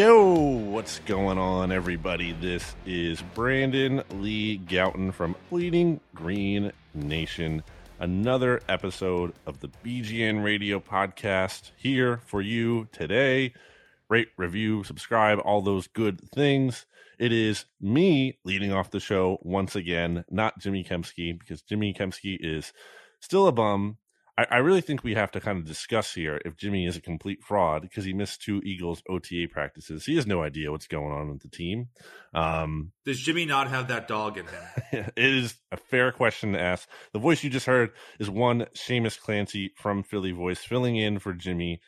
Yo, what's going on, everybody? This is Brandon Lee Gowton from Bleeding Green Nation. Another episode of the BGN Radio podcast here for you today. Rate, review, subscribe, all those good things. It is me leading off the show once again, not Jimmy Kempski, because Jimmy Kempski is still a bum I, I really think we have to kind of discuss here if Jimmy is a complete fraud because he missed two Eagles OTA practices. He has no idea what's going on with the team. Um, Does Jimmy not have that dog in him? it is a fair question to ask. The voice you just heard is one Shamus Clancy from Philly Voice filling in for Jimmy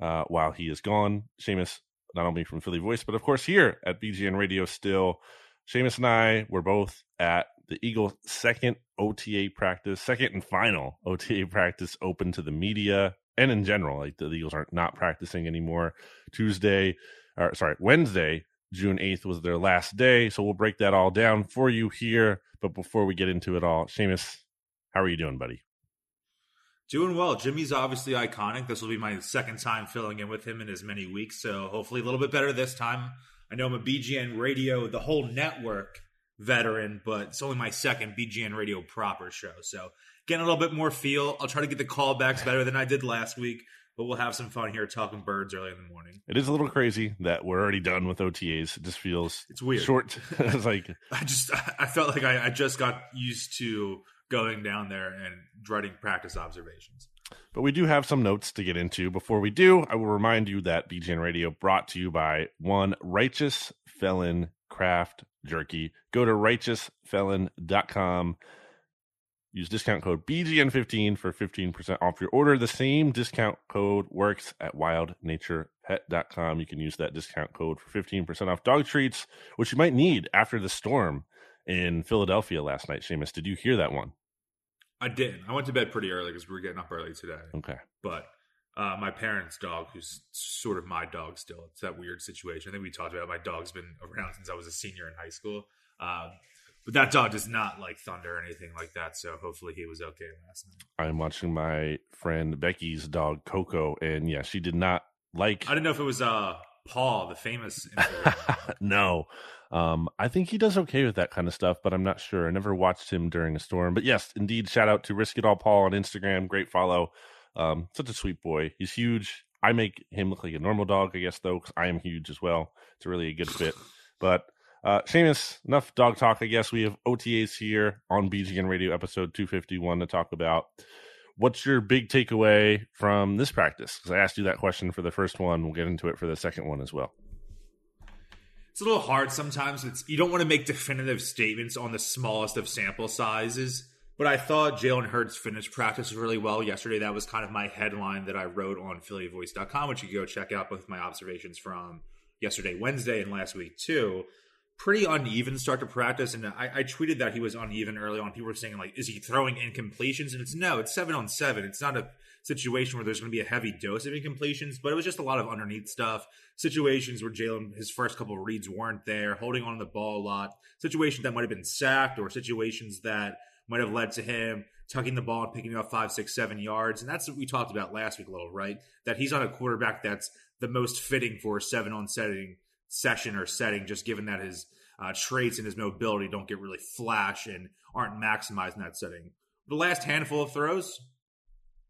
uh, while he is gone. Shamus, not only from Philly Voice, but of course here at BGN Radio still. Shamus and I were both at the Eagles' second OTA practice, second and final OTA practice open to the media and in general. Like the Eagles aren't not practicing anymore. Tuesday, or sorry, Wednesday, June 8th was their last day. So we'll break that all down for you here. But before we get into it all, Shamus, how are you doing, buddy? Doing well. Jimmy's obviously iconic. This will be my second time filling in with him in as many weeks. So hopefully a little bit better this time. I know I'm a BGN radio, the whole network veteran, but it's only my second BGN Radio proper show. So getting a little bit more feel. I'll try to get the callbacks better than I did last week, but we'll have some fun here talking birds early in the morning. It is a little crazy that we're already done with OTAs. It just feels it's weird. Short. it's like I just I felt like I, I just got used to going down there and dreading practice observations. But we do have some notes to get into. Before we do, I will remind you that BGN Radio brought to you by one righteous felon craft jerky. Go to righteousfelon.com. Use discount code BGN15 for 15% off your order. The same discount code works at wildnaturepet.com. You can use that discount code for 15% off dog treats, which you might need after the storm in Philadelphia last night. Shamus, did you hear that one? I didn't. I went to bed pretty early because we were getting up early today. Okay. But uh, my parents' dog, who's sort of my dog still. It's that weird situation. I think we talked about. It. My dog's been around since I was a senior in high school. Um, but that dog does not like thunder or anything like that. So hopefully he was okay last night. I'm watching my friend Becky's dog Coco, and yeah, she did not like. I didn't know if it was uh Paul, the famous. no, um, I think he does okay with that kind of stuff, but I'm not sure. I never watched him during a storm. But yes, indeed, shout out to Risk It All Paul on Instagram. Great follow. Um, such a sweet boy. He's huge. I make him look like a normal dog, I guess, though, because I am huge as well. It's really a good fit. But uh, Shamus, enough dog talk. I guess we have OTAs here on BGN Radio episode 251 to talk about. What's your big takeaway from this practice? Because I asked you that question for the first one. We'll get into it for the second one as well. It's a little hard sometimes. It's you don't want to make definitive statements on the smallest of sample sizes but I thought Jalen Hurts finished practice really well yesterday. That was kind of my headline that I wrote on PhillyVoice.com, which you can go check out both my observations from yesterday, Wednesday, and last week too. Pretty uneven start to practice, and I, I tweeted that he was uneven early on. People were saying like, "Is he throwing incompletions?" And it's no, it's seven on seven. It's not a situation where there's going to be a heavy dose of incompletions, but it was just a lot of underneath stuff. Situations where Jalen, his first couple reads weren't there, holding on to the ball a lot. Situations that might have been sacked, or situations that might have led to him tucking the ball and picking up five, six, seven yards. And that's what we talked about last week a little, right? That he's on a quarterback that's the most fitting for a seven on setting session or setting, just given that his uh, traits and his mobility don't get really flash and aren't maximized in that setting. The last handful of throws,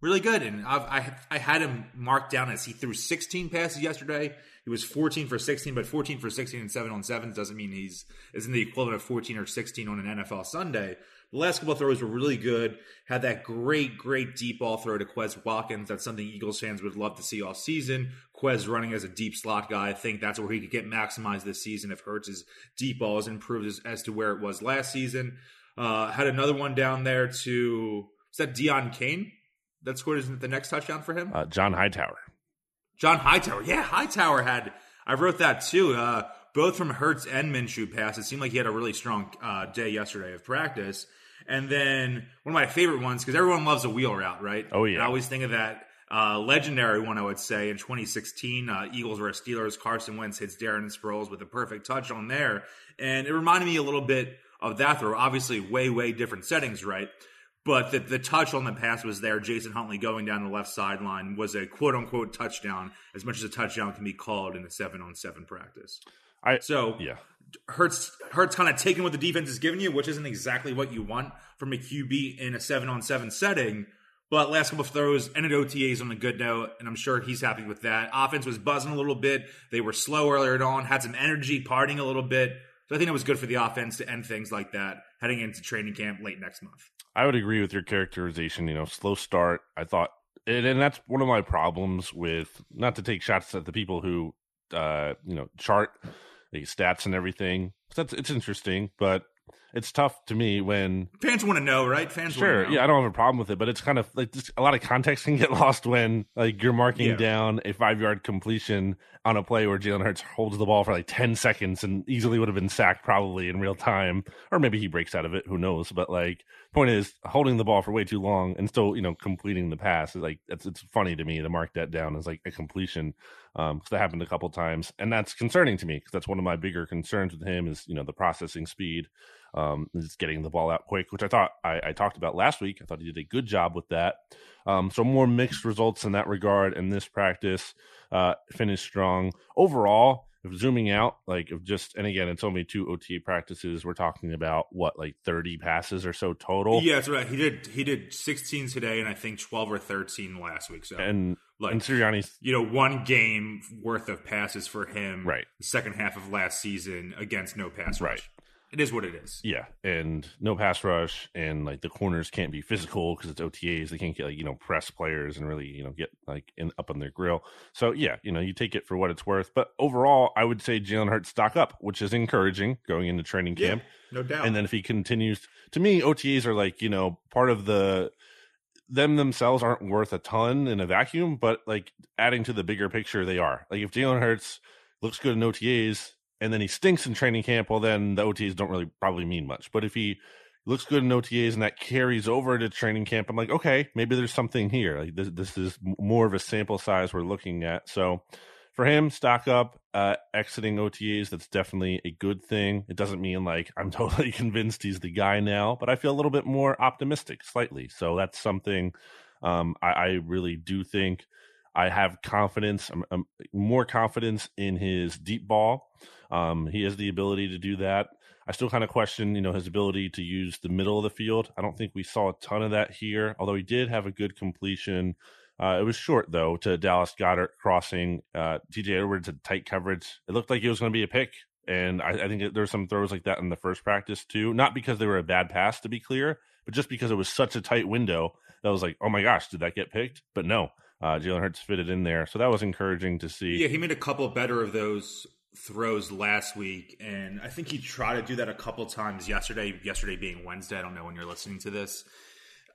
really good. And I've, I I had him marked down as he threw 16 passes yesterday. He was 14 for 16, but 14 for 16 and seven on sevens doesn't mean he's isn't the equivalent of 14 or 16 on an NFL Sunday. The last couple of throws were really good. Had that great, great deep ball throw to Quez Watkins. That's something Eagles fans would love to see all season. Quez running as a deep slot guy. I think that's where he could get maximized this season if Hurts's deep ball is improved as, as to where it was last season. Uh, had another one down there to is that Deon Cain that scored is the next touchdown for him? Uh, John Hightower. John Hightower. Yeah, Hightower had. I wrote that too. Uh, both from Hertz and Minshew pass. It seemed like he had a really strong uh, day yesterday of practice. And then one of my favorite ones because everyone loves a wheel route, right? Oh yeah. And I always think of that uh, legendary one. I would say in 2016, uh, Eagles versus Steelers. Carson Wentz hits Darren Sproles with a perfect touch on there, and it reminded me a little bit of that throw. Obviously, way way different settings, right? But the, the touch on the pass was there. Jason Huntley going down the left sideline was a quote unquote touchdown, as much as a touchdown can be called in a seven on seven practice. I So yeah. Hurts Hurts kind of taking what the defense is giving you, which isn't exactly what you want from a QB in a seven on seven setting. But last couple of throws ended OTAs on a good note, and I'm sure he's happy with that. Offense was buzzing a little bit. They were slow earlier on, had some energy, partying a little bit. So I think it was good for the offense to end things like that heading into training camp late next month. I would agree with your characterization. You know, slow start. I thought, and, and that's one of my problems with not to take shots at the people who, uh, you know, chart the stats and everything. That's it's interesting, but it's tough to me when Fans want to know, right? Fans Sure, know. yeah, I don't have a problem with it, but it's kind of like just, a lot of context can get lost when like you're marking Yeah. down a five yard completion on a play where Jalen Hurts holds the ball for like ten seconds and easily would have been sacked probably in real time, or maybe he breaks out of it, who knows? But like, point is holding the ball for way too long and still you know completing the pass is like it's it's funny to me to mark that down as like a completion um because that happened a couple times and that's concerning to me because that's one of my bigger concerns with him is you know the processing speed um, is getting the ball out quick, which I thought I, I talked about last week. I thought he did a good job with that. Um, so more mixed results in that regard. And this practice uh, finished strong overall. If zooming out, like if just and again, it's only two OTA practices. We're talking about what like thirty passes or so total. Yeah, that's right. He did he did 16 today and I think 12 or 13 last week. So and like and Sirianni's you know, one game worth of passes for him Right. the second half of last season against no pass Right. rush. It is what it is. Yeah, and no pass rush, and like the corners can't be physical because it's OTAs. They can't get like you know press players and really you know get like in up on their grill. So yeah, you know you take it for what it's worth. But overall, I would say Jalen Hurts stock up, which is encouraging going into training Yeah, camp. no doubt. And then if he continues, to me, OTAs are like you know part of the them themselves aren't worth a ton in a vacuum, but like adding to the bigger picture, they are. Like if Jalen Hurts looks good in OTAs and then he stinks in training camp, well then the OTAs don't really probably mean much. But if he looks good in OTAs and that carries over to training camp, I'm like, okay, maybe there's something here. Like this, this is more of a sample size we're looking at. So for him, stock up, uh, exiting OTAs, that's definitely a good thing. It doesn't mean like I'm totally convinced he's the guy now, but I feel a little bit more optimistic slightly. So that's something um, I, I really do think I have confidence, I'm, I'm more confidence in his deep ball. Um, he has the ability to do that. I still kind of question, you know, his ability to use the middle of the field. I don't think we saw a ton of that here, although he did have a good completion. Uh, it was short though to Dallas Goedert crossing. Uh, TJ Edwards had tight coverage. It looked like it was going to be a pick, and I, I think there were some throws like that in the first practice too. Not because they were a bad pass, to be clear, but just because it was such a tight window that was like, oh my gosh, did that get picked? But no, uh, Jalen Hurts fitted in there, so that was encouraging to see. Yeah, he made a couple better of those throws last week, and I think he tried to do that a couple times yesterday. Yesterday being Wednesday, I don't know when you're listening to this.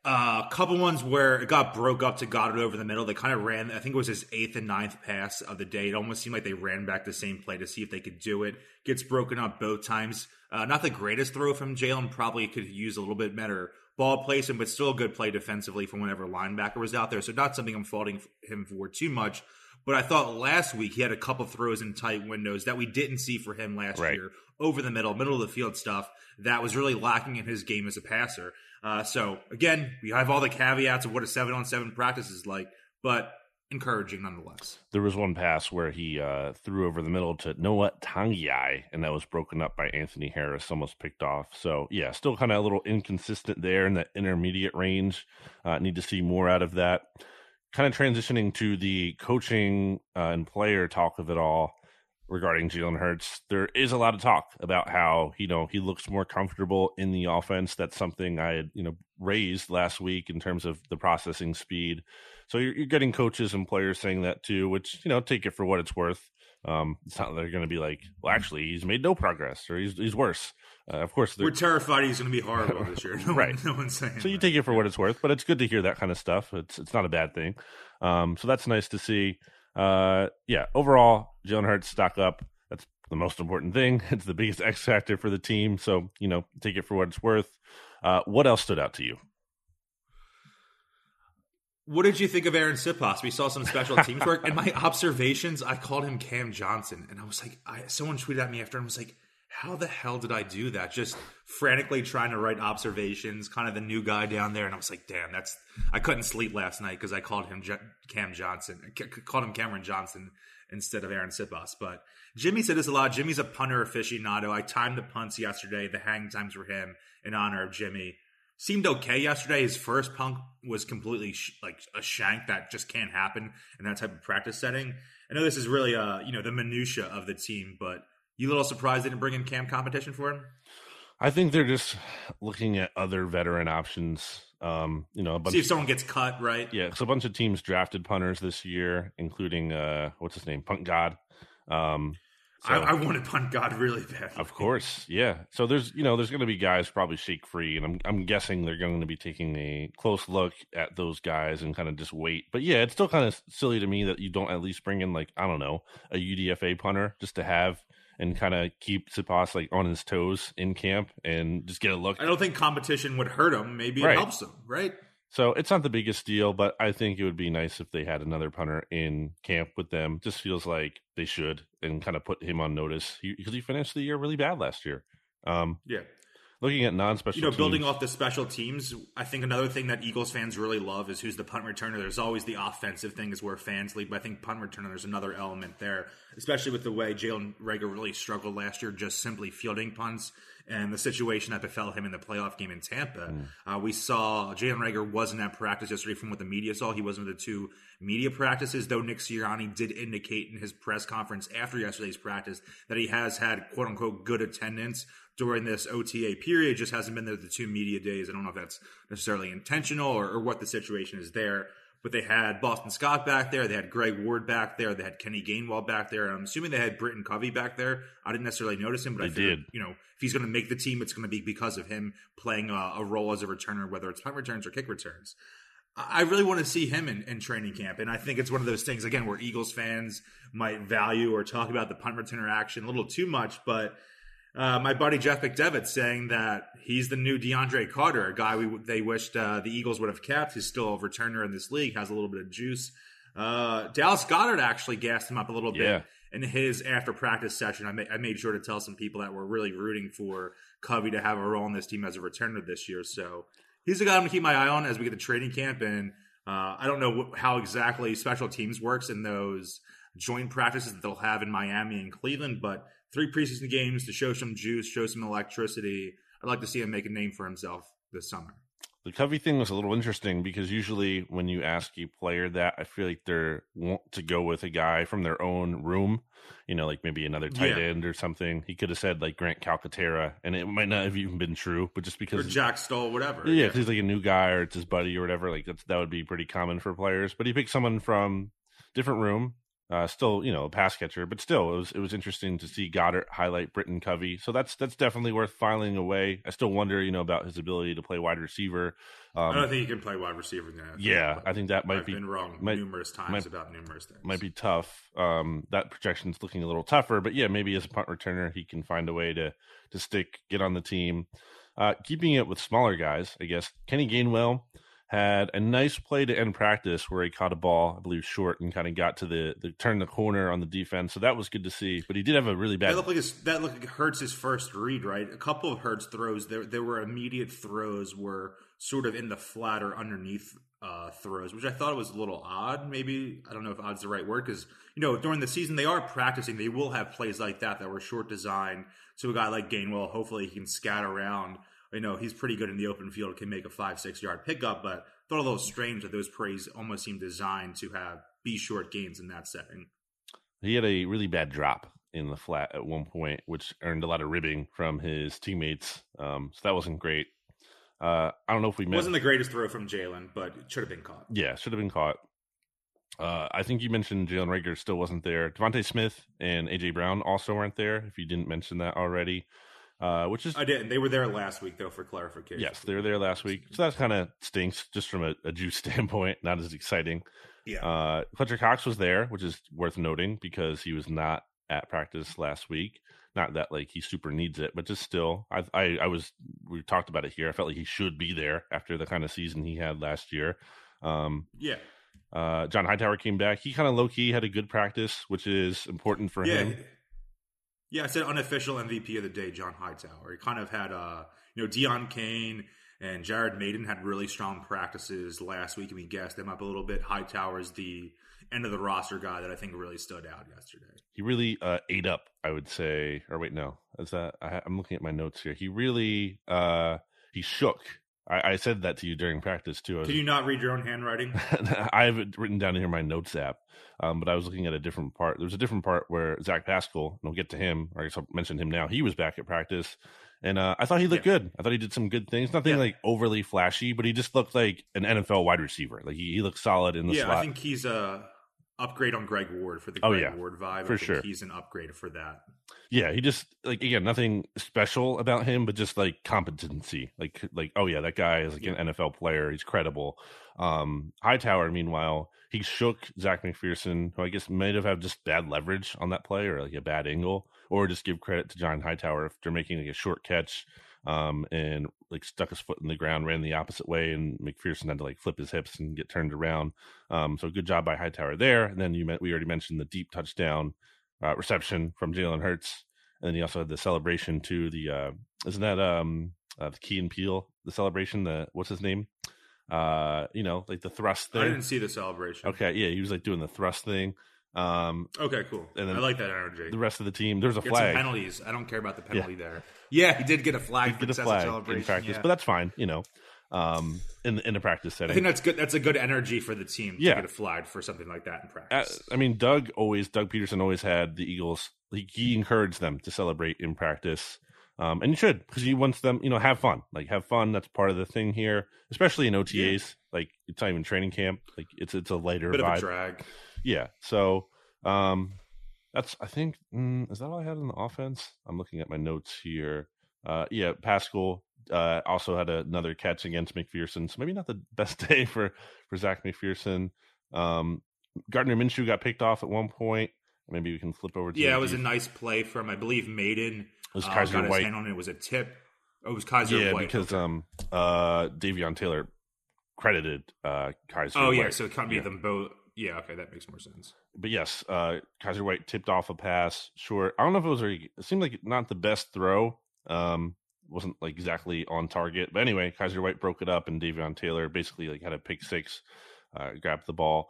Uh, a couple ones where it got broke up to Goedert over the middle. They kind of ran. I think it was his eighth and ninth pass of the day. It almost seemed like they ran back the same play to see if they could do it. Gets broken up both times. Uh, not the greatest throw from Jalen. Probably could use a little bit better ball placement, but still a good play defensively from whenever linebacker was out there. So not something I'm faulting him for too much. But I thought last week he had a couple throws in tight windows that we didn't see for him last Right. year over the middle, middle of the field stuff that was really lacking in his game as a passer. Uh, so again, we have all the caveats of what a seven on seven practice is like, but encouraging nonetheless. There was one pass where he uh, threw over the middle to Noah Togiai, and that was broken up by Anthony Harris, almost picked off. So, yeah, still kind of a little inconsistent there in that intermediate range. Uh, need to see more out of that. Kind of transitioning to the coaching uh, and player talk of it all regarding Jalen Hurts. There is a lot of talk about how you know he looks more comfortable in the offense. That's something I had you know raised last week in terms of the processing speed. So you're, you're getting coaches and players saying that too, which you know take it for what it's worth. Um, it's not they're going to be like, well, actually, he's made no progress or he's he's worse. Uh, of course, we're terrified he's going to be horrible this year. No right? One, no one's saying. So you take it for what it's worth, but it's good to hear that kind of stuff. It's it's not a bad thing. Um, so that's nice to see. Uh, yeah, overall, Jalen Hurts stock up. That's the most important thing. It's the biggest X factor for the team. So you know, take it for what it's worth. Uh, what else stood out to you? What did you think of Arryn Siposs? We saw some special teams work. In my observations, I called him Cam Johnson, and I was like, I, someone tweeted at me after, and was like, how the hell did I do that? Just frantically trying to write observations, kind of the new guy down there, and I was like, damn, that's. I couldn't sleep last night because I called him J- Cam Johnson, uh, I called him Cameron Johnson instead of Arryn Siposs. But Jimmy said this a lot. Jimmy's a punter aficionado. I timed the punts yesterday. The hang times were him in honor of Jimmy seemed okay yesterday. His first punk was completely sh- like a shank that just can't happen in that type of practice setting. I know this is really uh you know the minutia of the team, but you a little surprised they didn't bring in camp competition for him. I think they're just looking at other veteran options. Um, you know, a bunch see if someone gets cut, right? Yeah, so a bunch of teams drafted punters this year, including uh, what's his name, Punt God. Um, so, I, I to punt God really bad. Of course, yeah. So there's you know there's going to be guys probably shake free, and I'm I'm guessing they're going to be taking a close look at those guys and kind of just wait. But yeah, it's still kind of silly to me that you don't at least bring in like I don't know a UDFA punter just to have and kind of keep Siposs like on his toes in camp and just get a look. I don't think competition would hurt him. Maybe it helps him, right? So it's not the biggest deal, but I think it would be nice if they had another punter in camp with them. Just feels like they should and kind of put him on notice because he, he, finished the year really bad last year. Um, yeah. Looking at non-special, you know, teams, building off the special teams, I think another thing that Eagles fans really love is who's the punt returner. There's always the offensive thing is where fans lead, but I think punt returner there's another element there, especially with the way Jalen Reagor really struggled last year, just simply fielding punts and the situation that befell him in the playoff game in Tampa. Mm. Uh, we saw Jalen Reagor wasn't at practice yesterday from what the media saw. He wasn't at the two media practices, though Nick Sirianni did indicate in his press conference after yesterday's practice that he has had quote unquote good attendance during this OTA period, just hasn't been there the two media days. I don't know if that's necessarily intentional or, or what the situation is there but they had Boston Scott back there. They had Greg Ward back there. They had Kenny Gainwell back there. I'm assuming they had Britton Covey back there. I didn't necessarily notice him, but they I figured, did. You know, if he's going to make the team, it's going to be because of him playing a, a, role as a returner, whether it's punt returns or kick returns. I really want to see him in, in, training camp, and I think it's one of those things again where Eagles fans might value or talk about the punt returner action a little too much, but uh, my buddy Jeff McDevitt saying that he's the new DeAndre Carter, a guy we they wished uh, the Eagles would have kept. He's still a returner in this league, has a little bit of juice. Uh, Dallas Goedert actually gassed him up a little bit yeah. in his after practice session. I, ma- I made sure to tell some people that were really rooting for Covey to have a role in this team as a returner this year. So he's the guy I'm going to keep my eye on as we get to training camp. And uh, I don't know wh- how exactly special teams works in those joint practices that they'll have in Miami and Cleveland, but three preseason games to show some juice, show some electricity. I'd like to see him make a name for himself this summer. The Covey thing was a little interesting because usually when you ask a player that, I feel like they're want to go with a guy from their own room, you know, like maybe another tight yeah. end or something. He could have said like Grant Calcaterra, and it might not have even been true, but just because or Jack Stoll, whatever. Yeah, because yeah. he's like a new guy or it's his buddy or whatever. Like that's that would be pretty common for players. But he picked someone from different room uh, still, you know, a pass catcher, but still, it was it was interesting to see Goedert highlight Britton Covey. So that's that's definitely worth filing away. I still wonder, you know, about his ability to play wide receiver. Um, I don't think he can play wide receiver now. Yeah, I think that might I've be been wrong might, numerous times might, about numerous things. Might be tough. Um, that projection's looking a little tougher, but yeah, maybe as a punt returner, he can find a way to to stick, get on the team. Uh, keeping it with smaller guys, I guess. Kenny Gainwell had a nice play to end practice where he caught a ball, I believe, short and kind of got to the, the turn the corner on the defense. So that was good to see. But he did have a really bad. That looked like his, that looked like Hurts' his first read, right? A couple of Hurts throws there there were immediate throws were sort of in the flat or underneath uh, throws, which I thought was a little odd. Maybe I don't know if odd's the right word because you know during the season they are practicing. They will have plays like that that were short design. So a guy like Gainwell, hopefully he can scat around you know, he's pretty good in the open field, can make a five, six yard pickup, but thought a little strange that those plays almost seem designed to have be short gains in that setting. He had a really bad drop in the flat at one point, which earned a lot of ribbing from his teammates. Um, so that wasn't great. Uh, I don't know if we wasn't the greatest throw from Jalen, but it should have been caught. Yeah, should have been caught. Uh, I think you mentioned Jalen Reagor still wasn't there. DeVonta Smith and AJ Brown also weren't there. If you didn't mention that already, uh, which is I didn't. They were there last week though for clarification. Yes, they were there last week, so that kind of stinks just from a, a, juice standpoint. Not as exciting. Yeah. Uh, Fletcher Cox was there, which is worth noting because he was not at practice last week. Not that like he super needs it, but just still, I, I, I was we talked about it here. I felt like he should be there after the kind of season he had last year. Um, yeah. Uh, John Hightower came back. He kind of low key had a good practice, which is important for yeah. him. Yeah, I said unofficial MVP of the day, John Hightower. He kind of had, uh, you know, Deon Cain and Jared Mayden had really strong practices last week, and we gassed them up a little bit. Hightower's the end of the roster guy that I think really stood out yesterday. He really uh, ate up, I would say. Or wait, no, is that I, am looking at my notes here. He really uh, he shook I, I, said that to you during practice too. Can you not read your own handwriting? I have it written down here in my notes app, um, but I was looking at a different part. There was a different part where Zach Pascal, and we'll get to him. I guess I'll mention him now. He was back at practice, and uh, I thought he looked yeah. good. I thought he did some good things. Nothing yeah. like overly flashy, but he just looked like an NFL wide receiver. Like he, he looked solid in the yeah, slot. I think he's a upgrade on Greg Ward for the oh, Greg oh, yeah. Ward vibe. For sure. He's an upgrade for that. Yeah, he just like again, nothing special about him, but just like competency. Like like, oh yeah, that guy is like yeah. an NFL player. He's credible. Um Hightower, meanwhile, he shook Zech McPhearson, who I guess might have had just bad leverage on that play or like a bad angle, or just give credit to John Hightower if they're making like a short catch um, and like stuck his foot in the ground, ran the opposite way, and McPhearson had to like flip his hips and get turned around. Um, so good job by Hightower there. And then you met, we already mentioned the deep touchdown uh, reception from Jalen Hurts, and then he also had the celebration to the uh, isn't that um uh, the Key and Peele the celebration the what's his name uh you know like the thrust thing. I didn't see the celebration. Okay, yeah, he was like doing the thrust thing. Um, okay, cool. And then I like that energy. The rest of the team, there's a get flag. penalties. I don't care about the penalty yeah. there. Yeah, he did get a flag. Get a flag in practice, yeah. but that's fine. You know, um, in in a practice setting. I think that's good. That's a good energy for the team. Yeah. to get a flag for something like that in practice. Uh, I mean, Doug always, Doug Pederson always had the Eagles. He, he encouraged them to celebrate in practice. Um, and you should because he wants them, you know, have fun. Like have fun. That's part of the thing here, especially in OTAs. Yeah. Like it's not even training camp. Like it's it's a lighter Bit vibe. Of a drag. Yeah. So um, that's I think mm, is that all I had in the offense? I'm looking at my notes here. Uh, yeah, Pascal uh, also had another catch against McPhearson, so maybe not the best day for for Zech McPhearson. Um, Gardner Minshew got picked off at one point. Maybe we can flip over to yeah. It was a nice play from I believe Mayden. It was Kyzir uh, got White. his hand on it. it. was a tip. Oh, it was Kyzir yeah, White. because um uh Davion Taylor credited uh Kyzir. Oh White. yeah, so it can't be yeah. them both. Yeah, okay, that makes more sense. But yes, uh, Kyzir White tipped off a pass. Sure, I don't know if it was. A, it seemed like not the best throw. Um, wasn't like exactly on target. But anyway, Kyzir White broke it up, and Davion Taylor basically like had a pick six, uh, grabbed the ball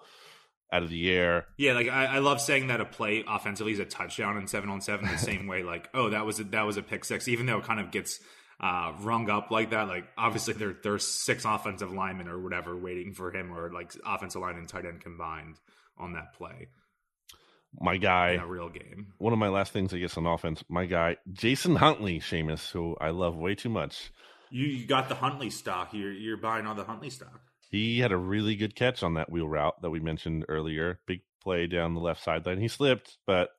out of the air. Yeah, like I, I, love saying that a play offensively is a touchdown in seven on seven. The same way, like oh that was a, that was a pick six, even though it kind of gets uh, rung up like that. Like obviously there there's six offensive linemen or whatever waiting for him, or like offensive line and tight end combined on that play. My guy, a real game. One of my last things, I guess, on offense. My guy, Jason Huntley, Shamus, who I love way too much. You, you got the Huntley stock. You're you're buying all the Huntley stock. He had a really good catch on that wheel route that we mentioned earlier. Big play down the left sideline. He slipped, but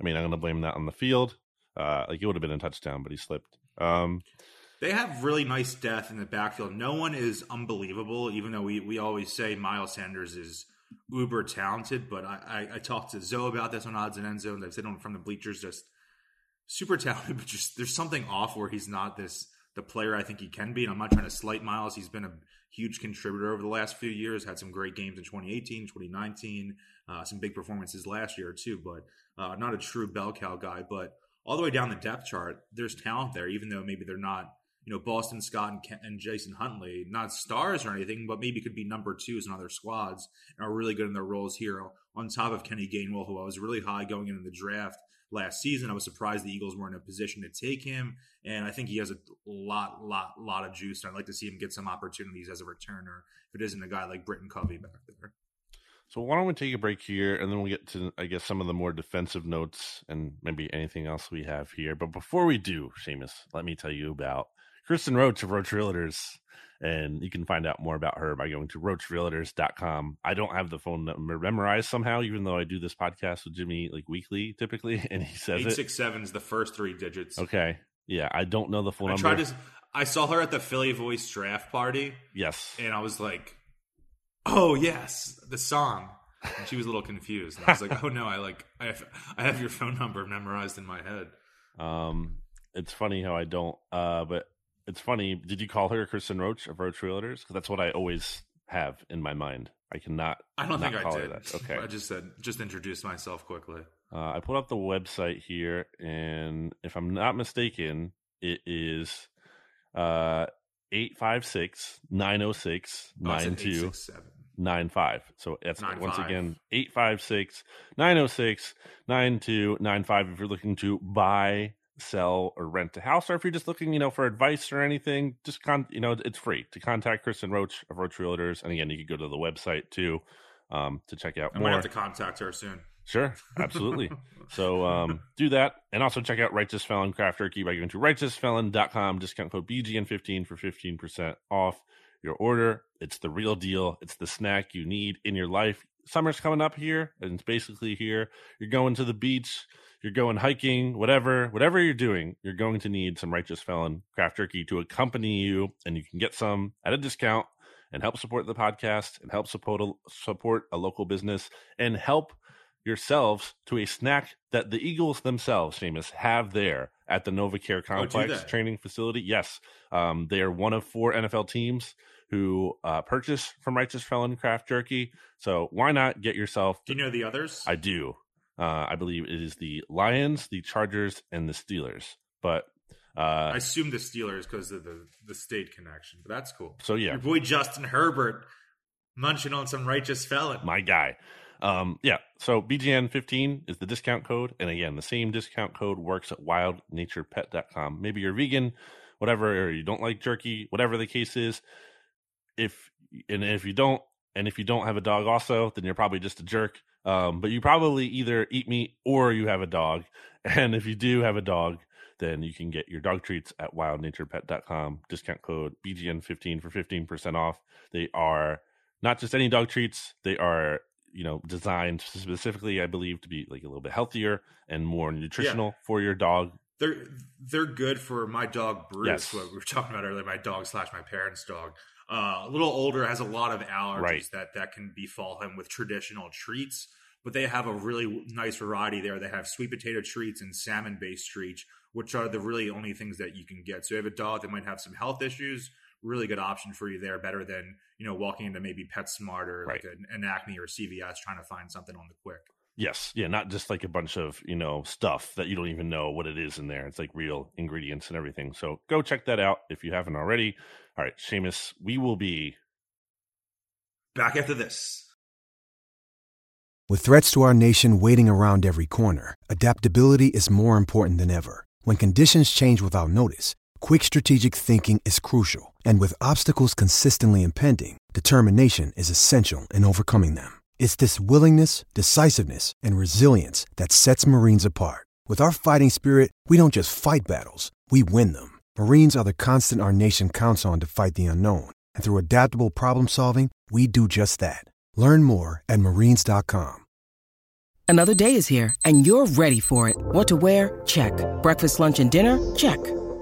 I mean, I'm going to blame that on the field. Uh, like it would have been a touchdown, but he slipped. Um, they have really nice depth in the backfield. No one is unbelievable, even though we, we always say Miles Sanders is uber talented. But I, I, I talked to Zoe about this on Odds and End Zone. I've said on from the bleachers, just super talented, but just there's something off where he's not this the player I think he can be. And I'm not trying to slight Miles. He's been a huge contributor over the last few years. Had some great games in 2018, 2019, uh, some big performances last year too. But uh, not a true bell cow guy. But all the way down the depth chart, there's talent there, even though maybe they're not. You know, Boston Scott and, Ken, and Jason Huntley, not stars or anything, but maybe could be number twos in other squads and are really good in their roles here. On top of Kenny Gainwell, who I was really high going into the draft last season. I was surprised the Eagles were in a position to take him, and I think he has a lot, lot, lot of juice. And I'd like to see him get some opportunities as a returner if it isn't a guy like Britton Covey back there. So why don't we take a break here, and then we'll get to, I guess, some of the more defensive notes and maybe anything else we have here. But before we do, Shamus, let me tell you about Kristen Roach of Roach Realtors and you can find out more about her by going to roachrealtors.com. I don't have the phone number memorized somehow, even though I do this podcast with Jimmy like weekly typically, and he says eight six seven is the first three digits. Okay, yeah, I don't know the full I number. Tried to, I saw her at the Philly Voice draft party. Yes, and I was like, "Oh yes, the song." And she was a little confused. And I was like, "Oh no, I like I have, I have your phone number memorized in my head." Um, it's funny how I don't. Uh, but it's funny. Did you call her Kristen Roach of Roach Realtors? Because that's what I always have in my mind. I cannot. I don't think I did. that. Okay. I just said just introduce myself quickly. Uh, I put up the website here, and if I'm not mistaken, it is uh 856 906 9295. So that's Nine once five. again eight five six nine zero six nine two nine five. if you're looking to buy, sell, or rent a house, or if you're just looking, you know, for advice or anything, just con you know, it's free to contact Kristen Roach of Roach Realtors. And again, you can go to the website too um to check out I more. might have to contact her soon. Sure, absolutely. so um, do that. And also check out Righteous Felon Craft Jerky by going to righteousfelon.com. Discount code BGN15 for 15% off your order. It's the real deal. It's the snack you need in your life. Summer's coming up here, and it's basically here. You're going to the beach, you're going hiking, whatever, whatever you're doing, you're going to need some Righteous Felon Craft Jerky to accompany you, and you can get some at a discount and help support the podcast and help support a, support a local business and help yourselves to a snack that the Eagles themselves, Shamus, have there at the NovaCare Complex they? training facility. Yes, um, they are one of four NFL teams who uh, purchase from Righteous Felon Craft Jerky. So why not get yourself? Do you know the others? I do. Uh, I believe it is the Lions, the Chargers, and the Steelers. But uh, I assume the Steelers because of the the state connection, but that's cool. so yeah, Your boy Justin Herbert munching on some righteous felon. my guy. Um, yeah. So BGN15 is the discount code. And again, the same discount code works at wildnaturepet.com. Maybe you're vegan, whatever, or you don't like jerky, whatever the case is. If, and if you don't, and if you don't have a dog also, then you're probably just a jerk. Um, but you probably either eat meat or you have a dog. And if you do have a dog, then you can get your dog treats at wildnaturepet.com. Discount code BGN15 for 15% off. They are not just any dog treats, they are you know designed specifically i believe to be like a little bit healthier and more nutritional for your dog They're they're good for my dog Bruce, Yes. what we were talking about earlier. My dog slash my parents' dog. Uh, a little older, has a lot of allergies Right. that that can befall him with traditional treats. But they have a really nice variety there. They have sweet potato treats and salmon based treats, which are the really only things that you can get. So you have a dog that might have some health issues. Really good option for you there. Better than you know walking into maybe PetSmart or like an, an Acme or CVS trying to find something on the quick. yes yeah not just like a bunch of you know stuff that you don't even know what it is in there it's like real ingredients and everything so go check that out if you haven't already all right Shamus, we will be Back after this. With threats to our nation waiting around every corner, adaptability is more important than ever. When conditions change without notice, quick strategic thinking is crucial. And with obstacles consistently impending, determination is essential in overcoming them. It's this willingness, decisiveness, and resilience that sets Marines apart. With our fighting spirit, we don't just fight battles, we win them. Marines are the constant our nation counts on to fight the unknown. And through adaptable problem solving, we do just that. Learn more at marines.com. Another day is here, and you're ready for it. What to wear? Check. Breakfast, lunch, and dinner? Check.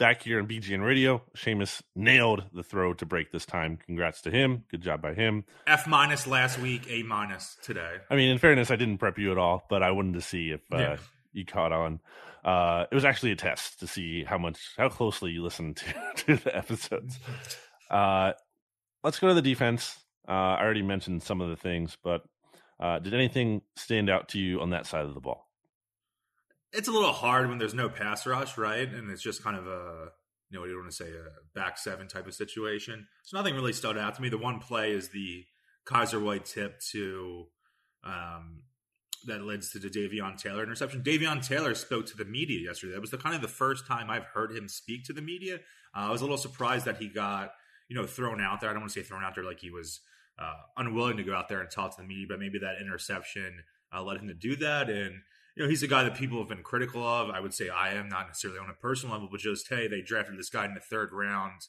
Back here on BGN Radio, Shamus nailed the throw to break this time. Congrats to him. Good job by him. F minus last week, A minus today. I mean, in fairness, I didn't prep you at all, but I wanted to see if uh, Yeah. you caught on. Uh, it was actually a test to see how much, how closely you listened to, to the episodes. Uh, let's go to the defense. Uh, I already mentioned some of the things, but uh, did anything stand out to you on that side of the ball? It's a little hard when there's no pass rush, right? And it's just kind of a, you know, what do you want to say, a back seven type of situation. So nothing really stood out to me. The one play is the Kyzir White tip to, um, that leads to the Davion Taylor interception. Davion Taylor spoke to the media yesterday. That was the kind of the first time I've heard him speak to the media. Uh, I was a little surprised that he got, you know, thrown out there. I don't want to say thrown out there like he was uh, unwilling to go out there and talk to the media, but maybe that interception uh, led him to do that. And you know, he's a guy that people have been critical of. I would say I am not necessarily on a personal level, but just hey, they drafted this guy in the third round.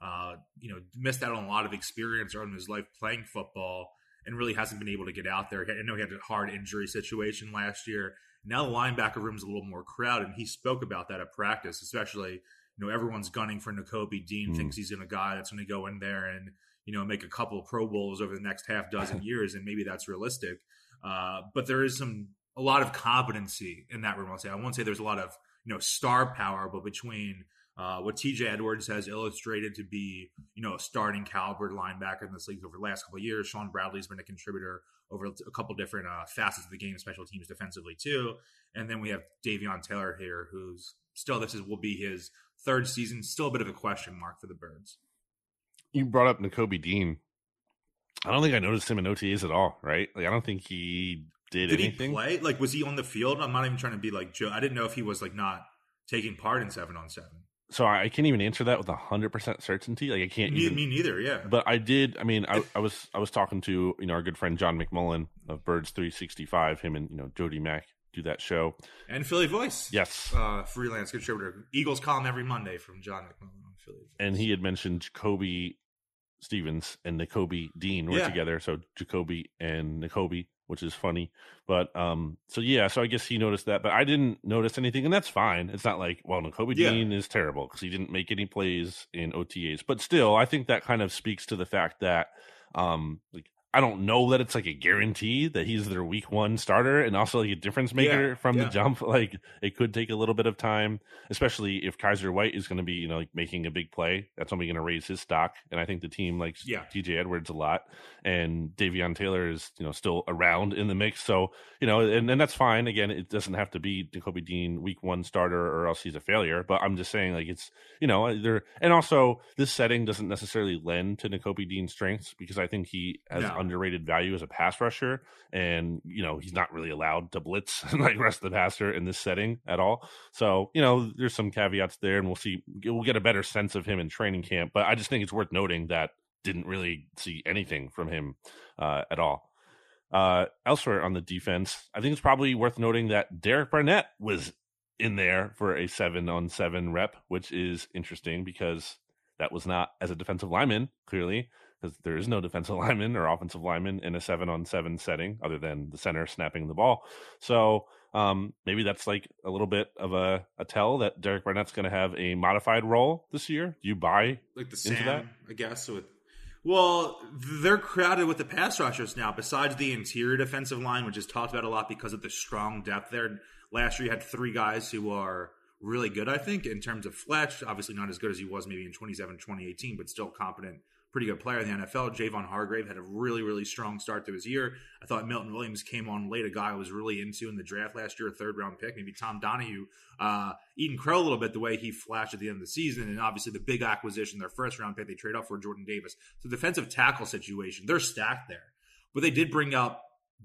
Uh, you know, missed out on a lot of experience early in his life playing football, and really hasn't been able to get out there. I know he had a hard injury situation last year. Now the linebacker room is a little more crowded, and he spoke about that at practice, especially. You know, everyone's gunning for Nakobe Dean. Mm. Thinks he's in a guy that's going to go in there and you know make a couple of Pro Bowls over the next half dozen years, and maybe that's realistic. Uh, but there is some a lot of competency in that room. I'll say I won't say there's a lot of you know star power, but between uh, what TJ Edwards has illustrated to be you know a starting caliber linebacker in this league over the last couple of years, Shaun Bradley's been a contributor over a couple different uh, facets of the game, special teams defensively too, and then we have Davion Taylor here, who's still this is will be his third season, still a bit of a question mark for the Birds. You brought up Nakobe Dean. I don't think I noticed him in OTAs at all, right? Like, I don't think he did, Did anything. he play? Like, was he on the field? I'm not even trying to be like Joe. I didn't know if he was like not taking part in seven on seven. So I, can't even answer that with hundred percent certainty. Like I can't Me, even. me neither. Yeah. But I did. I mean, I, I was I was talking to you know our good friend John McMullen of Birds Three Sixty Five. Him and you know Jody Mack do that show. and Philly Voice. Yes, Uh, freelance contributor. Eagles column every Monday from John McMullen on Philly Voice. and he had mentioned Jacoby Stevens and Nakobe Dean were Yeah. together. So Jacoby and Nakobe, which is funny. But um, so yeah, so I guess he noticed that, but I didn't notice anything, and that's fine. It's not like well, Nakobe Yeah. Dean is terrible because he didn't make any plays in OTAs. But still, I think that kind of speaks to the fact that um, like. I don't know that it's like a guarantee that he's their week one starter and also like a difference maker Yeah, from the jump. Like it could take a little bit of time, especially if Kyzir White is going to be, you know, like making a big play. That's only going to raise his stock. And I think the team likes Yeah. TJ Edwards a lot. And Davion Taylor is, you know, still around in the mix. So, you know, and, and that's fine. Again, it doesn't have to be Jacoby Dean week one starter or else he's a failure. But I'm just saying, like, it's, you know, uh, there, and also this setting doesn't necessarily lend to Nakobe Dean's strengths because I think he has No. Underrated value as a pass rusher. And, you know, he's not really allowed to blitz like rest of the passer in this setting at all. So, you know, there's some caveats there and we'll see, we'll get a better sense of him in training camp. But I just think it's worth noting that didn't really see anything from him uh, at all. Uh, elsewhere on the defense, I think it's probably worth noting that Derek Barnett was in there for a seven on seven rep, which is interesting because that was not as a defensive lineman, clearly, because there is no defensive lineman or offensive lineman in a seven on seven setting other than the center snapping the ball. So um, maybe that's like a little bit of a, a tell that Derek Barnett's going to have a modified role this year. Do you buy like the into Sam, that? I guess. With well, they're crowded with the pass rushers now. Besides the interior defensive line, which is talked about a lot because of the strong depth there. Last year, you had three guys who are really good. I think in terms of Fletch, obviously not as good as he was maybe in 27, 2018, but still competent. Pretty good player in the NFL. Javon Hargrave had a really, really strong start to his year. I thought Milton Williams came on late, a guy I was really into in the draft last year, a third round pick. Maybe Tom Donahue, uh, Eden Crow a little bit the way he flashed at the end of the season. And obviously the big acquisition, their first round pick, they trade up for Jordan Davis. So defensive tackle situation, they're stacked there. But they did bring up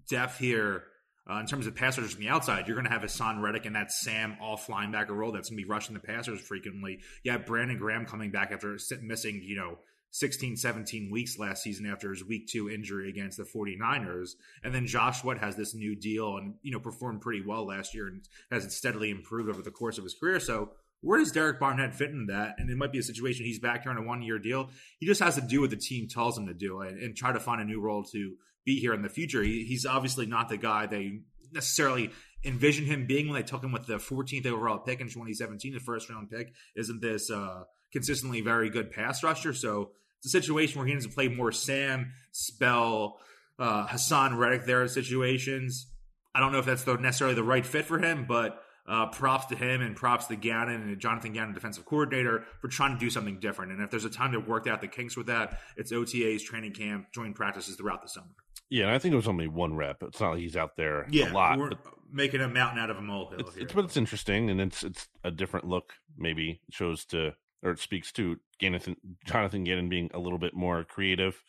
depth here uh, in terms of pass rushers from the outside. You're going to have Haason Reddick in that Sam off linebacker role that's going to be rushing the passers frequently. You have Brandon Graham coming back after missing, you know, 16, 17 weeks last season after his week two injury against the 49ers. And then Josh Sweat has this new deal and, you know, performed pretty well last year and has steadily improved over the course of his career. So where does Derek Barnett fit in that? And it might be a situation he's back here on a one year deal. He just has to do what the team tells him to do and, and try to find a new role to be here in the future. He, he's obviously not the guy they necessarily envision him being when they took him with the 14th overall pick in 2017, the first round pick. Isn't this uh, consistently very good pass rusher? So it's a situation where he needs to play more Sam, Spell, uh, Haason Reddick there situations. I don't know if that's the, necessarily the right fit for him, but uh, props to him and props to Gannon and Jonathan Gannon, defensive coordinator, for trying to do something different. And if there's a time to work out the kinks with that, it's OTAs, training camp, joint practices throughout the summer. Yeah, and I think it was only one rep. It's not like he's out there yeah, a lot. We're making a mountain out of a molehill. It's, it's, but it's interesting, and it's it's a different look. Maybe shows to or it speaks to Jonathan Jonathan Gannon being a little bit more creative.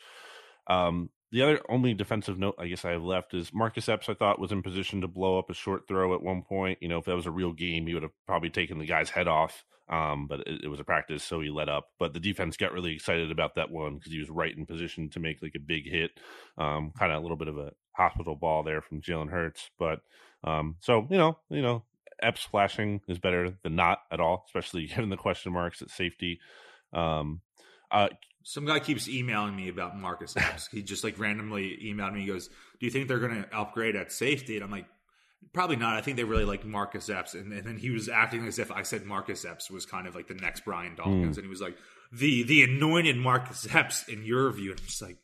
Um, the other only defensive note I guess I have left is Marcus Epps. I thought was in position to blow up a short throw at one point. You know, if that was a real game, he would have probably taken the guy's head off. Um, but it, it, was a practice, so he let up. But the defense got really excited about that one because he was right in position to make like a big hit. Um, kind of a little bit of a hospital ball there from Jalen Hurts. But um, so you know, you know, Epps flashing is better than not at all, especially given the question marks at safety. Um, uh, some guy keeps emailing me about Marcus Epps. he just like randomly emailed me. He goes, "Do you think they're going to upgrade at safety?" And I'm like, "Probably not. I think they really like Marcus Epps." And, and, then he was acting as if I said Marcus Epps was kind of like the next Brian Dawkins, mm. and he was like, "the the anointed Marcus Epps in your view." And I'm just like,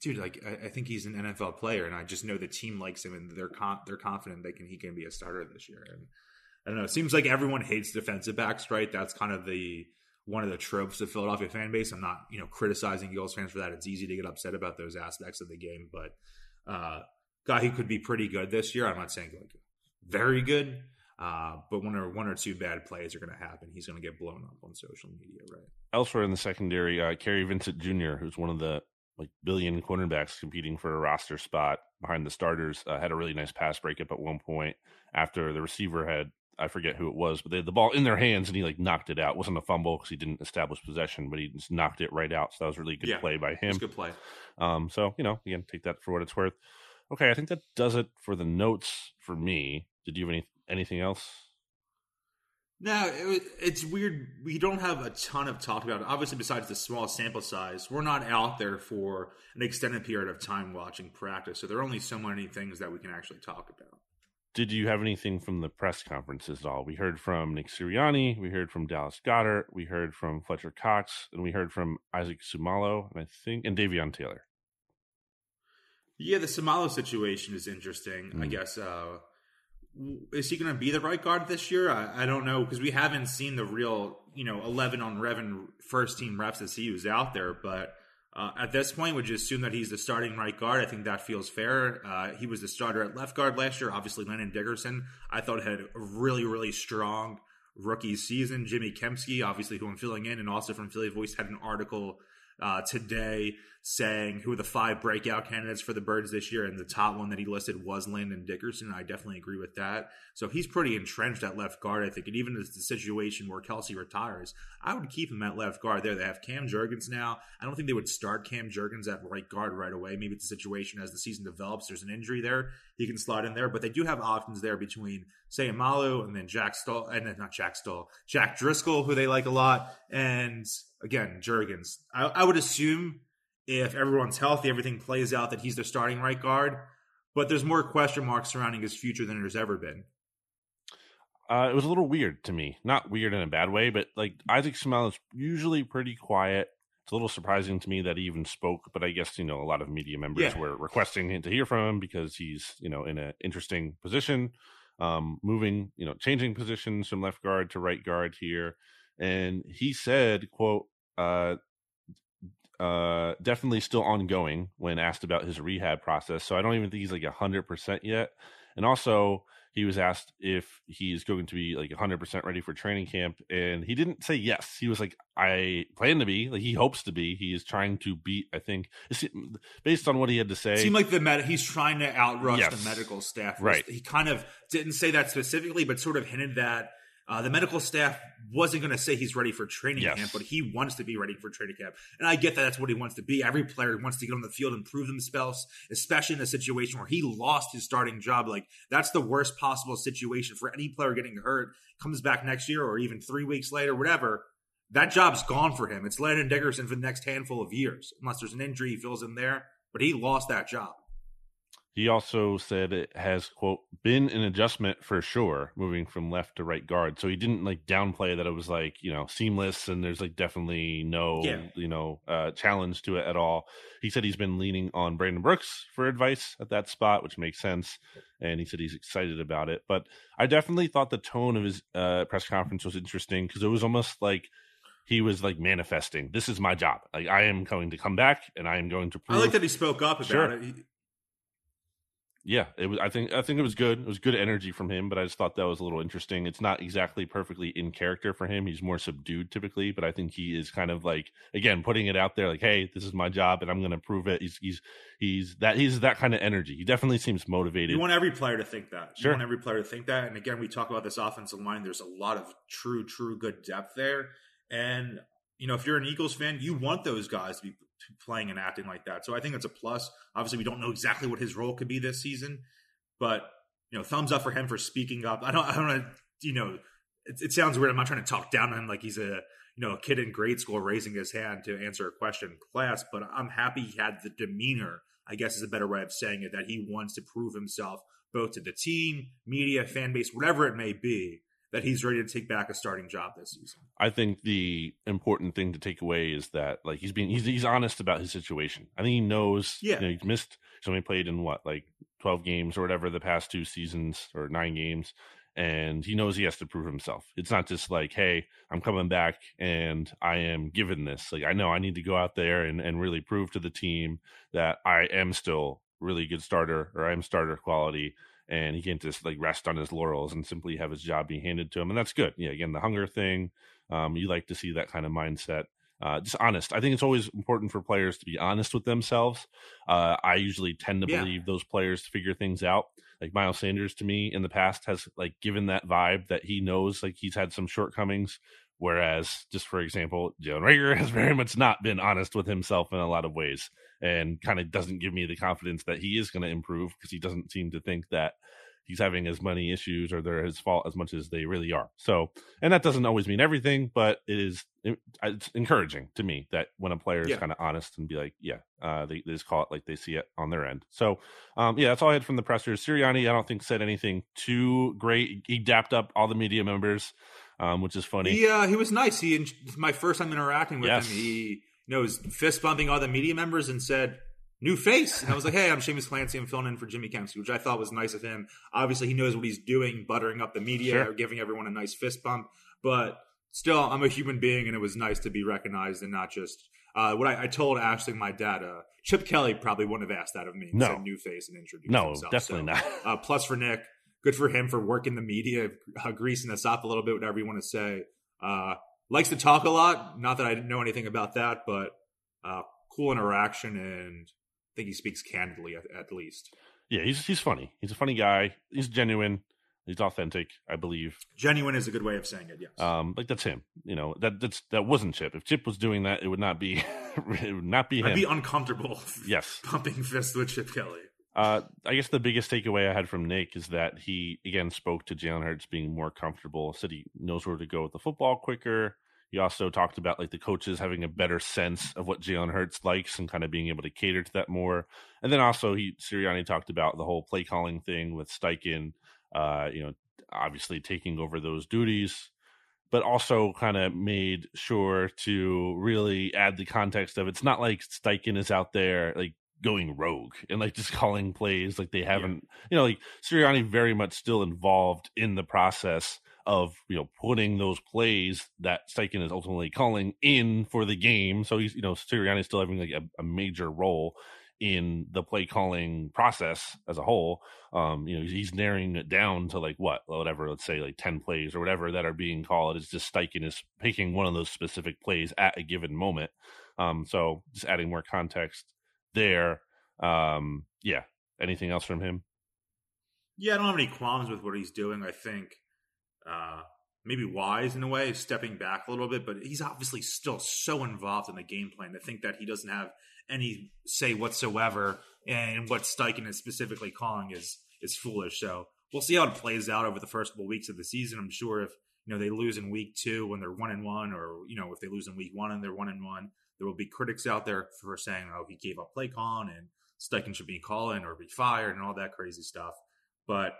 dude, like I, I, think he's an NFL player, and I just know the team likes him, and they're con- they're confident they can he can be a starter this year. And I don't know. It seems like everyone hates defensive backs, right? That's kind of the one of the tropes of Philadelphia fan base. I'm not, you know, criticizing Eagles fans for that. It's easy to get upset about those aspects of the game, but uh, guy who could be pretty good this year. I'm not saying like very good, uh, but when or one or two bad plays are going to happen, he's going to get blown up on social media, right? Elsewhere in the secondary, uh, Kary Vincent Jr., who's one of the like billion cornerbacks competing for a roster spot behind the starters, uh, had a really nice pass breakup at one point after the receiver had I forget who it was, but they had the ball in their hands and he like knocked it out. It wasn't a fumble because he didn't establish possession, but he just knocked it right out. So that was really good yeah, play by him. It's a good play. Um, so you know, again, take that for what it's worth. Okay, I think that does it for the notes for me. Did you have any anything else? No, it, it's weird. We don't have a ton of talk about it. Obviously, besides the small sample size, we're not out there for an extended period of time watching practice. So there are only so many things that we can actually talk about did you have anything from the press conferences at all? We heard from Nick Sirianni, we heard from Dallas Goedert, we heard from Fletcher Cox, and we heard from Isaac Seumalo, and I think and Davion Taylor. Yeah, the Seumalo situation is interesting. Mm. I guess uh, is he going to be the right guard this year? I, I don't know because we haven't seen the real, you know, eleven on eleven first team reps as he was out there, but uh, at this point, would you assume that he's the starting right guard? I think that feels fair. Uh, he was the starter at left guard last year. Obviously, Landon Dickerson, I thought had a really, really strong rookie season. Jimmy Kempski, obviously, who I'm filling in, and also from Philly Voice, had an article uh, today saying who are the five breakout candidates for the Birds this year, and the top one that he listed was Landon Dickerson. I definitely agree with that. So he's pretty entrenched at left guard, I think. And even as the situation where Kelce retires, I would keep him at left guard there. They have Cam Jurgens now. I don't think they would start Cam Jurgens at right guard right away. Maybe a situation as the season develops, there's an injury there, he can slot in there. But they do have options there between say Seumalo and then Jack Stoll, and not Jack Stoll, Jack Driscoll, who they like a lot, and again Jurgens. I, I would assume if everyone's healthy, everything plays out that he's the starting right guard. But there's more question marks surrounding his future than there's ever been. Uh, it was a little weird to me. Not weird in a bad way, but like Isaac Seumalo is usually pretty quiet. It's a little surprising to me that he even spoke, but I guess you know a lot of media members yeah. were requesting him to hear from him because he's you know in an interesting position, um, moving you know changing positions from left guard to right guard here, and he said, "quote uh, uh, definitely still ongoing when asked about his rehab process. So I don't even think he's like hundred percent yet. And also, he was asked if he's going to be like 100% ready for training camp and he didn't say yes he was like i plan to be like he hopes to be he is trying to beat i think based on what he had to say seemed like the med he's trying to outrush yes. the medical staff right he kind of didn't say that specifically but sort of hinted that Uh, the medical staff wasn't going to say he's ready for training Yes. camp, but he wants to be ready for training camp. And I get that that's what he wants to be. Every player wants to get on the field and prove themselves, especially in a situation where he lost his starting job. Like, that's the worst possible situation for any player getting hurt, comes back next year or even three weeks later, whatever. That job's gone for him. It's Landon Dickerson for the next handful of years, unless there's an injury he fills in there. But he lost that job. He also said it has quote been an adjustment for sure, moving from left to right guard. So he didn't like downplay that it was like you know seamless and there's like definitely no Yeah. you know uh, challenge to it at all. He said he's been leaning on Brandon Brooks for advice at that spot, which makes sense, and he said he's excited about it. But I definitely thought the tone of his uh, press conference was interesting because it was almost like he was like manifesting, "This is my job. Like I am going to come back and I am going to prove I like that he spoke up about Sure. it. He- yeah, it was. I think. I think it was good. It was good energy from him, but I just thought that was a little interesting. It's not exactly perfectly in character for him. He's more subdued typically, but I think he is kind of like again putting it out there, like, "Hey, this is my job, and I'm going to prove it." He's he's he's that he's that kind of energy. He definitely seems motivated. You want every player to think that. Sure. You want every player to think that. And again, we talk about this offensive line. There's a lot of true, true good depth there. And, you know, if you're an Eagles fan, you want those guys to be playing and acting like that. So I think it's a plus. Obviously, we don't know exactly what his role could be this season, but, you know, thumbs up for him for speaking up. I don't, I don't know, you know, it, it sounds weird. I'm not trying to talk down on him like he's a, you know, a kid in grade school raising his hand to answer a question in class, but I'm happy he had the demeanor I guess is a better way of saying it, that he wants to prove himself both to the team, media, fan base, whatever it may be, that he's ready to take back a starting job this season. I think the important thing to take away is that like he's being he's he's honest about his situation. I think he knows. Yeah. you know, he's missed. He's only played in what like twelve games or whatever the past two seasons or nine games, and he knows he has to prove himself. It's not just like, hey, I'm coming back and I am given this. Like I know I need to go out there and and really prove to the team that I am still really good starter or I'm starter quality and he can't just like rest on his laurels and simply have his job be handed to him. And that's good. Yeah, again, the hunger thing. Um, you like to see that kind of mindset. Uh, just honest. I think it's always important for players to be honest with themselves. Uh, I usually tend to Yeah. believe those players to figure things out. Like Miles Sanders to me in the past has like given that vibe that he knows like he's had some shortcomings. Whereas, just for example, Jalen Reagor has very much not been honest with himself in a lot of ways and kind of doesn't give me the confidence that he is going to improve because he doesn't seem to think that he's having as many issues or they're his fault as much as they really are. So, and that doesn't always mean everything, but it is it's encouraging to me that when a player is Yeah. kind of honest and be like, yeah, uh, they, they just call it like they see it on their end. So, um, yeah, that's all I had from the pressers. Sirianni, I don't think said anything too great. He dapped up all the media members, um, which is funny. He, uh, he was nice. He, my first time interacting with Yes. him, he, you know, was fist bumping all the media members and said, new face. And I was like, hey, I'm Shamus Clancy. I'm filling in for Jimmy Kempski, which I thought was nice of him. Obviously, he knows what he's doing, buttering up the media, Sure. giving everyone a nice fist bump. But still, I'm a human being, and it was nice to be recognized and not just. Uh, what I, I told Ashley, my dad, uh, Chip Kelly probably wouldn't have asked that of me. No. new face and introduced No, himself. definitely So, not. uh, plus for Nick, good for him for working the media, uh, greasing us up a little bit, whatever you want to say. Uh, likes to talk a lot. Not that I didn't know anything about that, but uh, cool interaction, and I think he speaks candidly at, at least. Yeah, he's he's funny. He's a funny guy. He's genuine. He's authentic, I believe. Genuine is a good way of saying it. Yes. Um, like that's him. You know that that's that wasn't Chip. If Chip was doing that, it would not be it would not be him. I'd be uncomfortable. yes. pumping fists with Chip Kelly. Uh, I guess the biggest takeaway I had from Nick is that he again spoke to Jalen Hurts being more comfortable. Said he knows where to go with the football quicker. He also talked about like the coaches having a better sense of what Jalen Hurts likes and kind of being able to cater to that more. And then also he Sirianni talked about the whole play calling thing with Steichen. Uh, you know, obviously taking over those duties, but also kind of made sure to really add the context of it's not like Steichen is out there like going rogue and like just calling plays like they haven't you know like Sirianni very much still involved in the process of you know putting those plays that Steichen is ultimately calling in for the game. So he's you know Sirianni is still having like a, a major role in the play calling process as a whole. Um you know he's, narrowing it down to like what whatever let's say like 10 plays or whatever that are being called. It's just Steichen is picking one of those specific plays at a given moment. Um so just adding more context there um yeah anything else from him Yeah, I don't have any qualms with what he's doing. I think uh, maybe wise in a way, stepping back a little bit, but he's obviously still so involved in the game plan to think that he doesn't have any say whatsoever in what Steichen is specifically calling is is foolish. So we'll see how it plays out over the first couple weeks of the season. I'm sure if you know they lose in week two when they're one and one, or you know if they lose in week one and they're one and one, there will be critics out there for saying, "Oh, he gave up play calling and Steichen should be calling or be fired and all that crazy stuff." But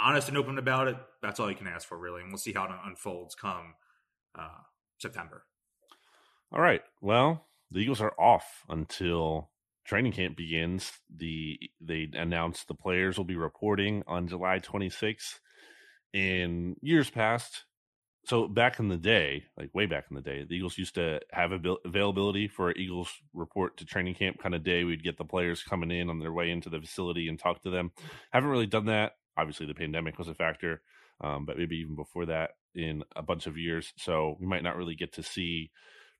honest and open about it, that's all you can ask for, really. And we'll see how it unfolds come uh, September. All right. Well, the Eagles are off until training camp begins. The they announced the players will be reporting on July 26th. In years past, so back in the day, like way back in the day, the Eagles used to have availability for Eagles report to training camp kind of day. We'd get the players coming in on their way into the facility and talk to them. Haven't really done that. Obviously, the pandemic was a factor, um, but maybe even before that in a bunch of years. So we might not really get to see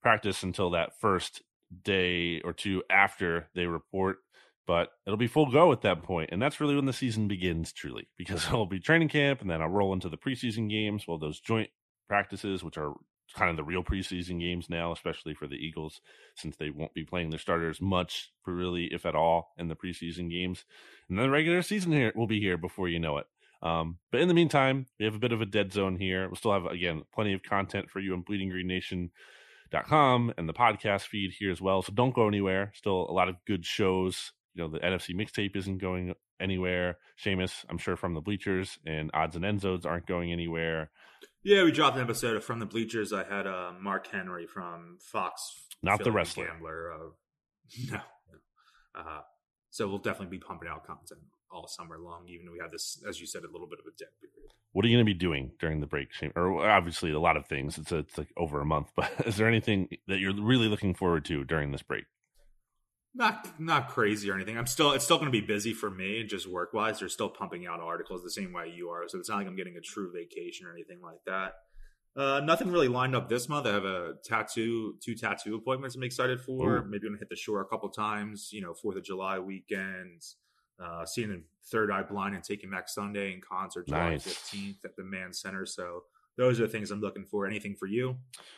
practice until that first day or two after they report but it'll be full go at that point and that's really when the season begins truly because it'll be training camp and then i'll roll into the preseason games well those joint practices which are kind of the real preseason games now especially for the eagles since they won't be playing their starters much really if at all in the preseason games and then the regular season here will be here before you know it um, but in the meantime we have a bit of a dead zone here we'll still have again plenty of content for you on bleeding green com and the podcast feed here as well. So don't go anywhere. Still a lot of good shows. You know, the NFC mixtape isn't going anywhere. Shamus, I'm sure from the bleachers and odds and end zones aren't going anywhere. Yeah, we dropped an episode from the bleachers. I had uh, Mark Henry from Fox, not the wrestler. Gambler. Uh, no, no. Uh, so we'll definitely be pumping out content all summer long, even though we have this, as you said, a little bit of a dead period. What are you going to be doing during the break? Or obviously a lot of things. It's a, it's like over a month, but is there anything that you're really looking forward to during this break? Not not crazy or anything. I'm still it's still going to be busy for me, and just work wise. They're still pumping out articles the same way you are, so it's not like I'm getting a true vacation or anything like that. Uh, nothing really lined up this month. I have a tattoo, two tattoo appointments I'm excited for. Ooh. Maybe I'm gonna hit the shore a couple times. You know, Fourth of July weekends uh, seeing the Third Eye Blind and Taking Back Sunday in concert July nice. 15th at the Mann Center. So those are the things I'm looking for. Anything for you?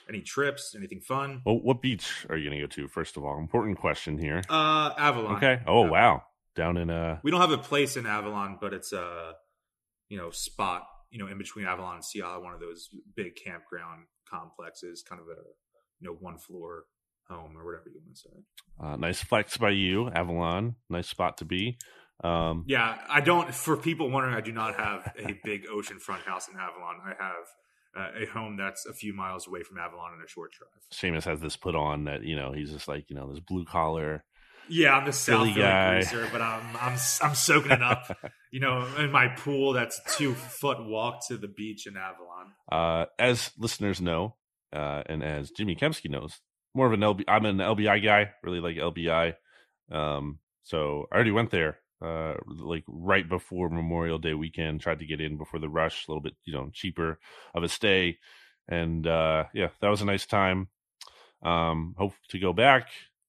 Any trips? Anything fun? Well, what beach are you going to go to? First of all, important question here. Uh, Avalon. Okay. Oh Avalon. wow, down in uh. We don't have a place in Avalon, but it's a you know spot you know in between Avalon and Sea Isle, one of those big campground complexes, kind of a you know one floor home or whatever you want to say. Uh, nice flex by you, Avalon. Nice spot to be. Um, yeah, I don't. For people wondering, I do not have a big oceanfront house in Avalon. I have uh, a home that's a few miles away from Avalon in a short drive. Shamus has this put on that you know he's just like you know this blue collar. Yeah, I'm the South Philly guy, but I'm I'm I'm soaking it up. you know, in my pool that's two foot walk to the beach in Avalon. Uh, as listeners know, uh, and as Jimmy Kempski knows, more of an LB. I'm an LBI guy. Really like LBI. Um, so I already went there uh, like right before Memorial Day weekend. Tried to get in before the rush, a little bit, you know, cheaper of a stay, and uh, yeah, that was a nice time. Um, hope to go back.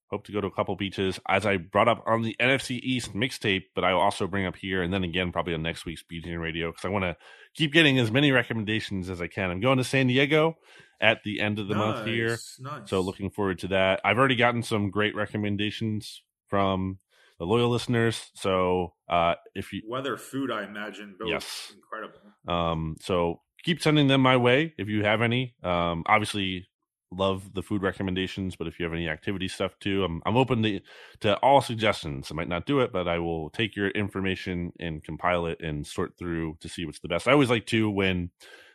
Hope to go to a couple beaches, as I brought up on the NFC East mixtape, but I will also bring up here, and then again probably on next week's BGN Radio because I want to keep getting as many recommendations as I can. I'm going to San Diego at the end of the nice, month here, nice. so looking forward to that. I've already gotten some great recommendations from the loyal listeners. So uh, if you weather, food, I imagine both yes, incredible. Um, so keep sending them my way if you have any. Um, obviously, love the food recommendations, but if you have any activity stuff too, I'm I'm open to to all suggestions. I might not do it, but I will take your information and compile it and sort through to see what's the best. I always like to when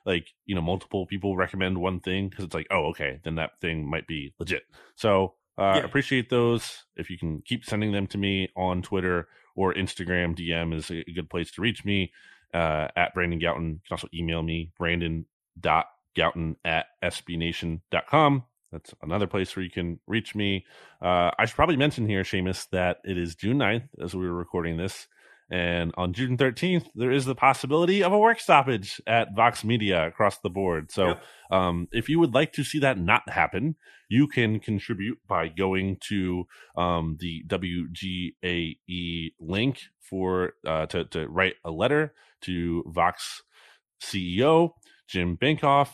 like you know multiple people recommend one thing because it's like oh okay then that thing might be legit. So uh, yeah. Appreciate those. If you can keep sending them to me on Twitter or Instagram, DM is a good place to reach me uh, at Brandon Gowton. You can also email me, brandon.gowton at sbnation.com. That's another place where you can reach me. Uh, I should probably mention here, Shamus, that it is June 9th as we were recording this. And on June 13th, there is the possibility of a work stoppage at Vox Media across the board. So, yep. um, if you would like to see that not happen, you can contribute by going to um, the WGAE link for uh, to, to write a letter to Vox CEO Jim Bankoff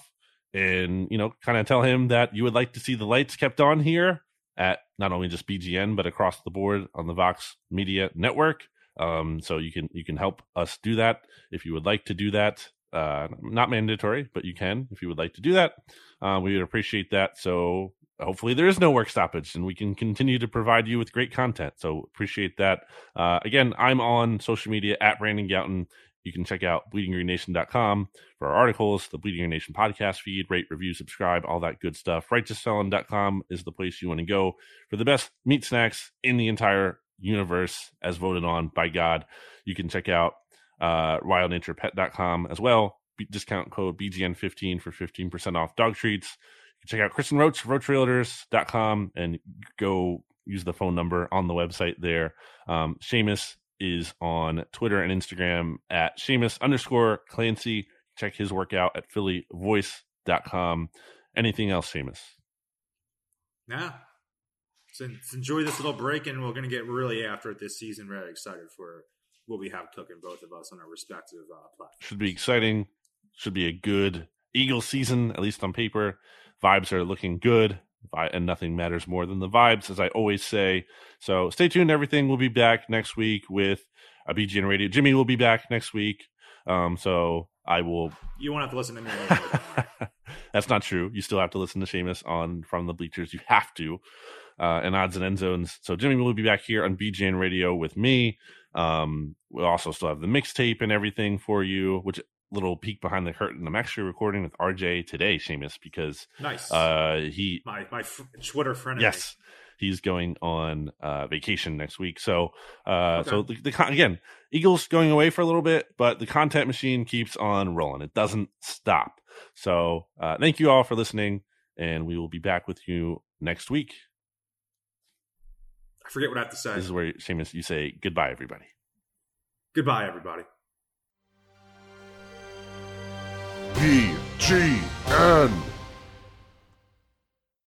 and, you know, kind of tell him that you would like to see the lights kept on here at not only just BGN, but across the board on the Vox Media Network. Um, so you can you can help us do that if you would like to do that. Uh, not mandatory, but you can if you would like to do that. Uh, we would appreciate that. So hopefully there is no work stoppage and we can continue to provide you with great content. So appreciate that. Uh, again, I'm on social media at Brandon Gowton. You can check out bleedinggreennation.com for our articles, the Bleeding Green Nation podcast feed, rate, review, subscribe, all that good stuff. Righteousfelon.com is the place you want to go for the best meat snacks in the entire universe as voted on by God. You can check out uh, wildnaturepet.com as well. Discount code BGN15 for 15% off dog treats. You can check out Kristen Roach, roachrealtors.com, and go use the phone number on the website there. Um, Shamus is on Twitter and Instagram at Shamus underscore Clancy. Check his workout at phillyvoice.com. Anything else, Shamus? Nah, so, enjoy this little break, and we're going to get really after it this season. Very excited for what we have cooking, both of us on our respective uh, platforms. Should be exciting. Should be a good Eagle season, at least on paper. Vibes are looking good, and nothing matters more than the vibes, as I always say. So stay tuned. Everything will be back next week with a BGN Radio. Jimmy will be back next week. Um, so I will. You won't have to listen to me. That's not true. You still have to listen to Shamus on from the bleachers. You have to uh, and odds and end zones. So Jimmy will be back here on BGN Radio with me. Um, we'll also still have the mixtape and everything for you, which little peek behind the curtain. I'm actually recording with RJ today, Shamus, because nice. Uh, he my my Twitter friend. Yes, he's going on uh, vacation next week. So uh, okay. so the, the again, Eagles going away for a little bit, but the content machine keeps on rolling. It doesn't stop. So uh, thank you all for listening, and we will be back with you next week. I forget what I have to say. This is where Shamus, you say goodbye, everybody. Goodbye, everybody. B G N